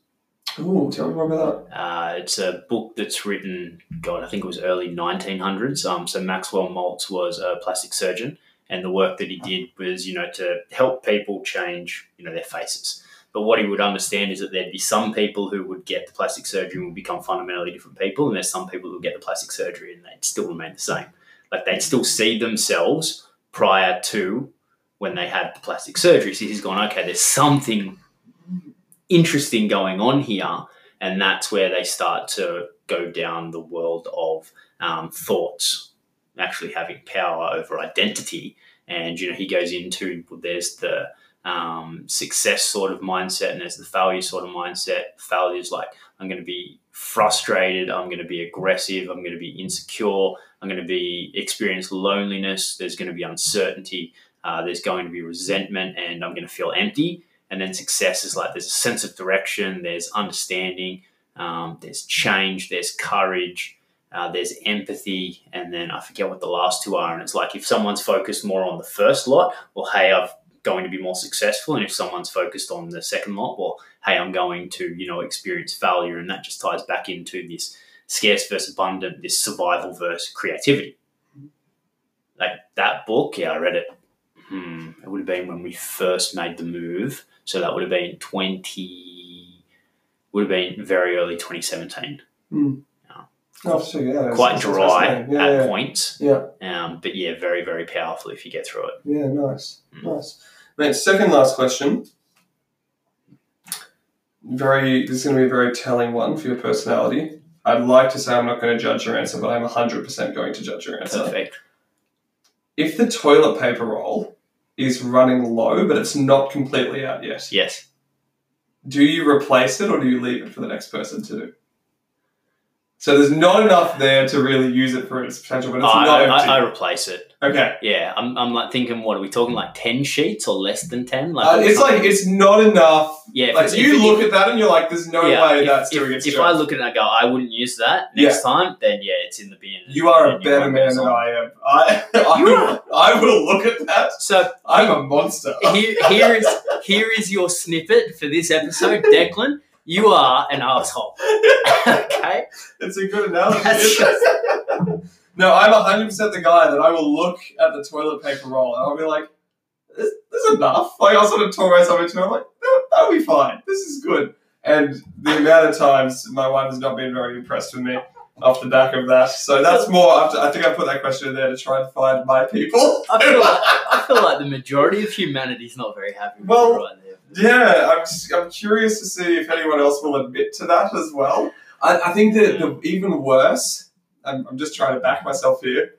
Ooh, tell me more about that. Uh, it's a book that's written, God, I think it was early 1900s. Um, so Maxwell Maltz was a plastic surgeon, and the work that he did was, you know, to help people change, you know, their faces. But what he would understand is that there'd be some people who would get the plastic surgery and would become fundamentally different people, and there's some people who would get the plastic surgery and they'd still remain the same. Like they'd still see themselves prior to when they had the plastic surgery. So he's gone, okay, there's something interesting going on here. And that's where they start to go down the world of um, thoughts actually having power over identity. And you know he goes into well, there's the um, success sort of mindset and there's the failure sort of mindset. Failure is like i'm going to be frustrated. I'm going to be aggressive. I'm going to be insecure. I'm going to be experience loneliness. There's going to be uncertainty uh, there's going to be resentment and i'm going to feel empty. And then success is like there's a sense of direction there's understanding um, there's change there's courage uh, there's empathy and then i forget what the last two are. And it's like if someone's focused more on the first lot well hey i'm going to be more successful. And if someone's focused on the second lot well hey i'm going to you know experience failure. And that just ties back into this scarce versus abundant this survival versus creativity. Like that book yeah i read it hmm, it would have been when we first made the move so that would have been 20, would have been very early 2017. Oh, so, yeah, that's- Quite dry. Yeah, at yeah. points. Yeah. Um, but yeah, very, very powerful if you get through it. Yeah, nice, Mm. nice. Mate, second last question. Very, this is going to be a very telling one for your personality. I'd like to say I'm not going to judge your answer, but I'm 100% going to judge your answer. Perfect. If the toilet paper roll is running low, but it's not completely out yet, Yes. do you replace it or do you leave it for the next person to do? So there's not enough there to really use it for its potential, but it's I, not I, empty. I replace it. okay. Yeah, I'm, I'm like thinking, what are we talking like ten sheets or less than ten? Uh, it's like it's not enough. yeah, Like it's- you if- look at that and you're like, "There's no yeah, way if, that's if, doing its if job." I look at it and I go, I wouldn't use that next time, then yeah, it's in the bin. you are a better man than. I am. I, I, will, I will look at that. So I'm a monster. here, here is here is your snippet for this episode, Declan. You are an asshole. okay. It's a good analogy. No, I'm 100% the guy that I will look at the toilet paper roll and I'll be like, this, this is enough. Like, I'll sort of talk myself into it. I'm like, "No, that'll be fine. This is good. And the amount of times my wife has not been very impressed with me off the back of that. So that's more, I think I put that question in there to try and find my people. I feel like I feel like the majority of humanity is not very happy with Well, right. Yeah, I'm, just, I'm curious to see if anyone else will admit to that as well. I, I think that the mm. even worse, I'm, I'm just trying to back myself here,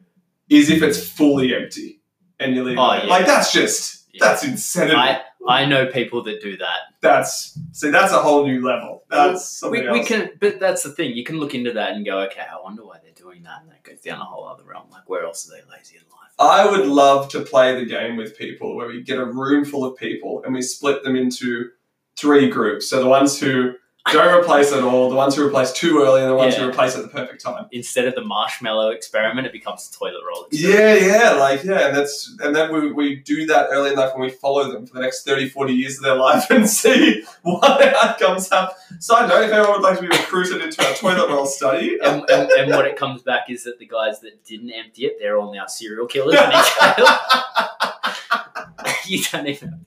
is if it's fully empty and you leave Oh, yeah. Like, that's just, Yeah. that's insanity. I I know people that do that. that's, see, that's a whole new level. That's something We, else. we can, but that's the thing. You can look into that and go, okay, I wonder why they're doing that, and that goes down a whole other realm. Like, where else are they lazy in life? I would love to play the game with people where we get a room full of people and we split them into three groups. So the ones who don't replace at all, the ones who replace too early, and the ones who replace at the perfect time. Instead of the marshmallow experiment, it becomes the toilet roll. Experiment. Yeah, yeah, like yeah, and that's and then we, we do that early in life and we follow them for the next 30, 40 years of their life and see what outcomes have. Side note, if anyone would like to be recruited into our toilet roll study, And, and, and what it comes back is that the guys that didn't empty it, they're all now serial killers and in jail. you don't even.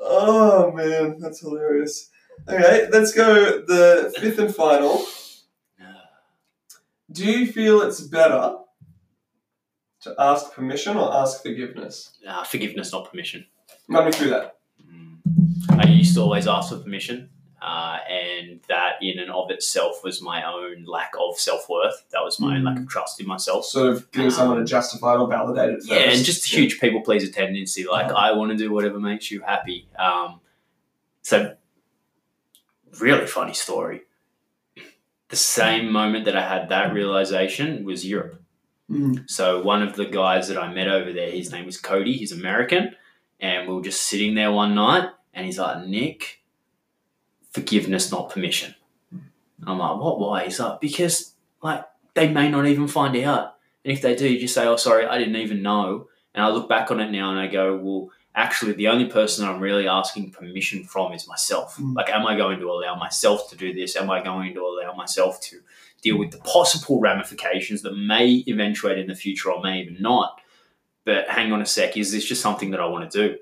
oh man, that's hilarious. Okay, let's go the fifth and final. Do you feel it's better to ask permission or ask forgiveness? Uh, forgiveness, not permission. Run me through that. Mm. I used to always ask for permission, uh, and that in and of itself was my own lack of self worth. That was my own lack of trust in myself. Sort of getting someone to justify it or validate it. Yeah, and just a huge people pleaser tendency. Like. I want to do whatever makes you happy. Um, so, really funny story. The same moment that I had that realization was Europe. Mm. So one of the guys that I met over there, his name was Cody. He's American, and we were just sitting there one night, and he's like, "Nick, forgiveness, not permission." I'm like, "What? Why?" He's like, "Because like they may not even find out, and if they do, you just say, oh, sorry, I didn't even know." And I look back on it now, and I go, "Well." Actually, the only person I'm really asking permission from is myself. Mm. Like, am I going to allow myself to do this? Am I going to allow myself to deal with the possible ramifications that may eventuate in the future or may even not. But hang on a sec, is this just something that I want to do?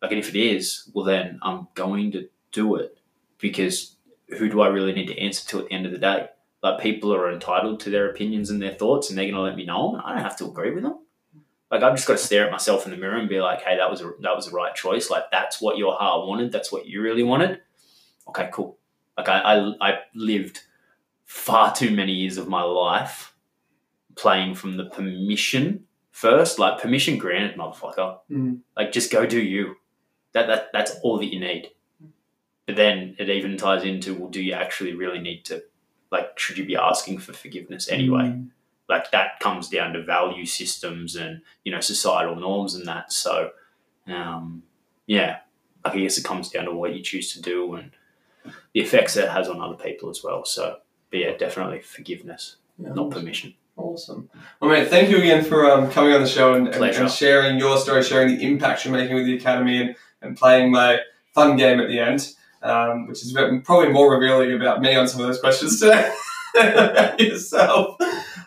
Like, and if it is, well, then I'm going to do it because who do I really need to answer to at the end of the day? Like, people are entitled to their opinions and their thoughts, and they're going to let me know them. I don't have to agree with them. Like, I've just got to stare at myself in the mirror and be like, hey, that was a, that was the right choice. Like, that's what your heart wanted. That's what you really wanted. Okay, cool. Like, I, I, I lived far too many years of my life playing from the permission first, like permission granted, motherfucker. Mm. Like just go do you. That that that's all that you need. But then it even ties into well, do you actually really need to like should you be asking for forgiveness anyway? Mm. Like that comes down to value systems and, you know, societal norms and that. So um yeah. I guess it comes down to what you choose to do and the effects that it has on other people as well. So but yeah, definitely forgiveness, Yeah, not permission. Awesome. Well, mate, thank you again for um, coming on the show and, and, and sharing your story, sharing the impact you're making with the academy, and, and playing my fun game at the end, um, which is probably more revealing about me on some of those questions today yourself.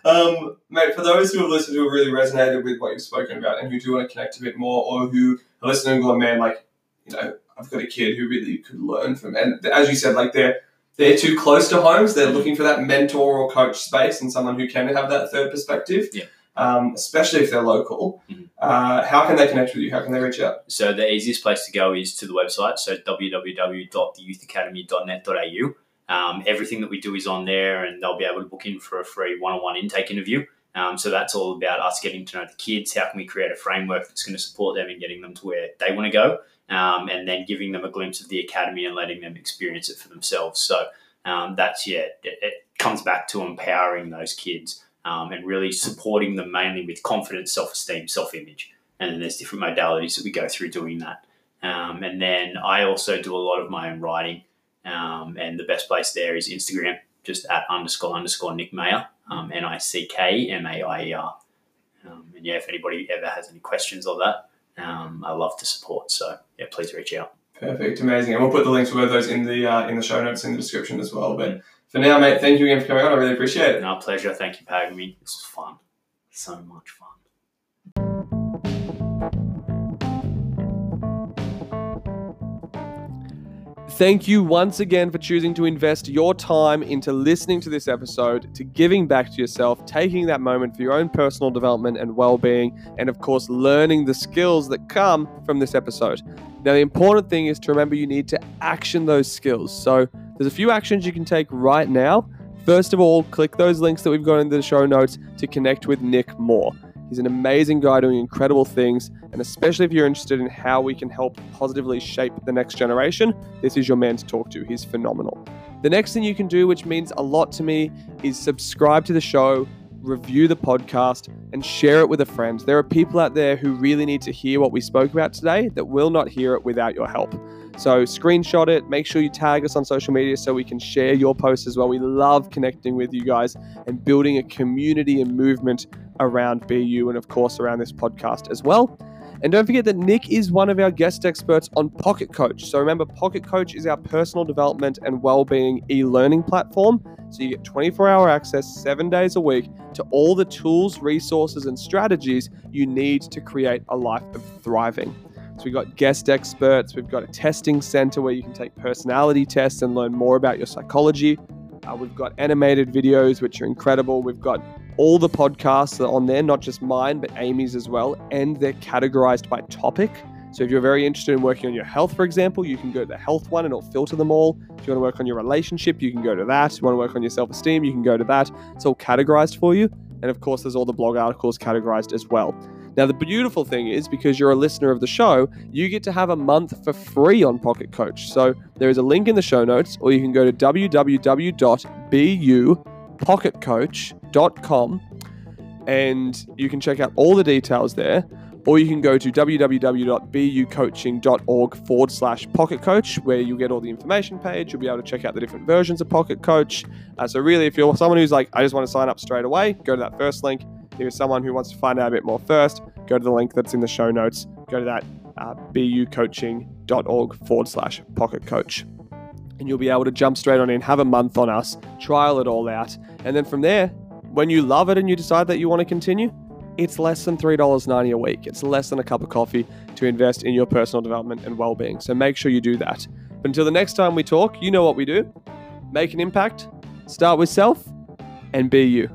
Um, mate, for those who have listened who have really resonated with what you've spoken about and who do want to connect a bit more, or who are listening and going, man, like, you know, I've got a kid who really could learn from, and as you said, like, they're they're too close to homes. They're looking for that mentor or coach space and someone who can have that third perspective. Yeah. Um, especially if they're local. Mhm. Uh, how can they connect with you? How can they reach out? So the easiest place to go is to the website, so www.theyouthacademy.net.au. Um, everything that we do is on there, and they'll be able to book in for a free one-on-one intake interview. Um, so that's all about us getting to know the kids. How can we create a framework that's going to support them in getting them to where they want to go, um, and then giving them a glimpse of the academy and letting them experience it for themselves. So um, that's yeah, it, it, comes back to empowering those kids um, and really supporting them mainly with confidence, self esteem, self image. And then there's different modalities that we go through doing that. Um, and then I also do a lot of my own writing. Um, and the best place there is Instagram, just at underscore underscore Nick Maier, um, N I C K M A I E R. Um, and yeah, if anybody ever has any questions on that, um, I love to support. So yeah, please reach out. Perfect, amazing, and we'll put the links for those in the uh, in the show notes in the description as well. But for now, mate, thank you again for coming on. I really appreciate it. No pleasure. Thank you for having me. This was fun, so much fun. Thank you once again for choosing to invest your time into listening to this episode, to giving back to yourself, taking that moment for your own personal development and well being, and of course, learning the skills that come from this episode. Now, the important thing is to remember you need to action those skills. So, there's a few actions you can take right now. First of all, click those links that we've got in the show notes to connect with Nick more. He's an amazing guy doing incredible things, and especially if you're interested in how we can help positively shape the next generation, this is your man to talk to. He's phenomenal. The next thing you can do, which means a lot to me, is subscribe to the show, review the podcast, and share it with a friend. There are people out there who really need to hear what we spoke about today that will not hear it without your help. So screenshot it, make sure you tag us on social media so we can share your posts as well. We love connecting with you guys and building a community and movement around Be You and, of course, around this podcast as well. And don't forget that Nick is one of our guest experts on Pocket Coach. So remember, Pocket Coach is our personal development and well-being e-learning platform. So you get 24-hour access, seven days a week, to all the tools, resources, and strategies you need to create a life of thriving. So we've got guest experts, we've got a testing center where you can take personality tests and learn more about your psychology. Uh, we've got animated videos, which are incredible. We've got all the podcasts that are on there, not just mine, but Amy's as well, and they're categorized by topic. So if you're very interested in working on your health, for example, you can go to the health one and it'll filter them all. If you want to work on your relationship, you can go to that. If you want to work on your self esteem, you can go to that. It's all categorized for you. And of course, there's all the blog articles categorized as well. Now, the beautiful thing is because you're a listener of the show, you get to have a month for free on Pocket Coach. So there is a link in the show notes, or you can go to www.bupocketcoach.com and you can check out all the details there. Or you can go to www.bucoaching.org forward slash pocket coach, where you'll get all the information page. You'll be able to check out the different versions of Pocket Coach. Uh, so, really, if you're someone who's like, I just want to sign up straight away, go to that first link. If you're someone who wants to find out a bit more first, go to the link that's in the show notes. Go to that uh, bucoaching.org forward slash pocket coach. And you'll be able to jump straight on in, have a month on us, trial it all out. And then from there, when you love it and you decide that you want to continue, it's less than $3.90 a week. It's less than a cup of coffee to invest in your personal development and well being. So make sure you do that. But until the next time we talk, you know what we do make an impact, start with self, and be you.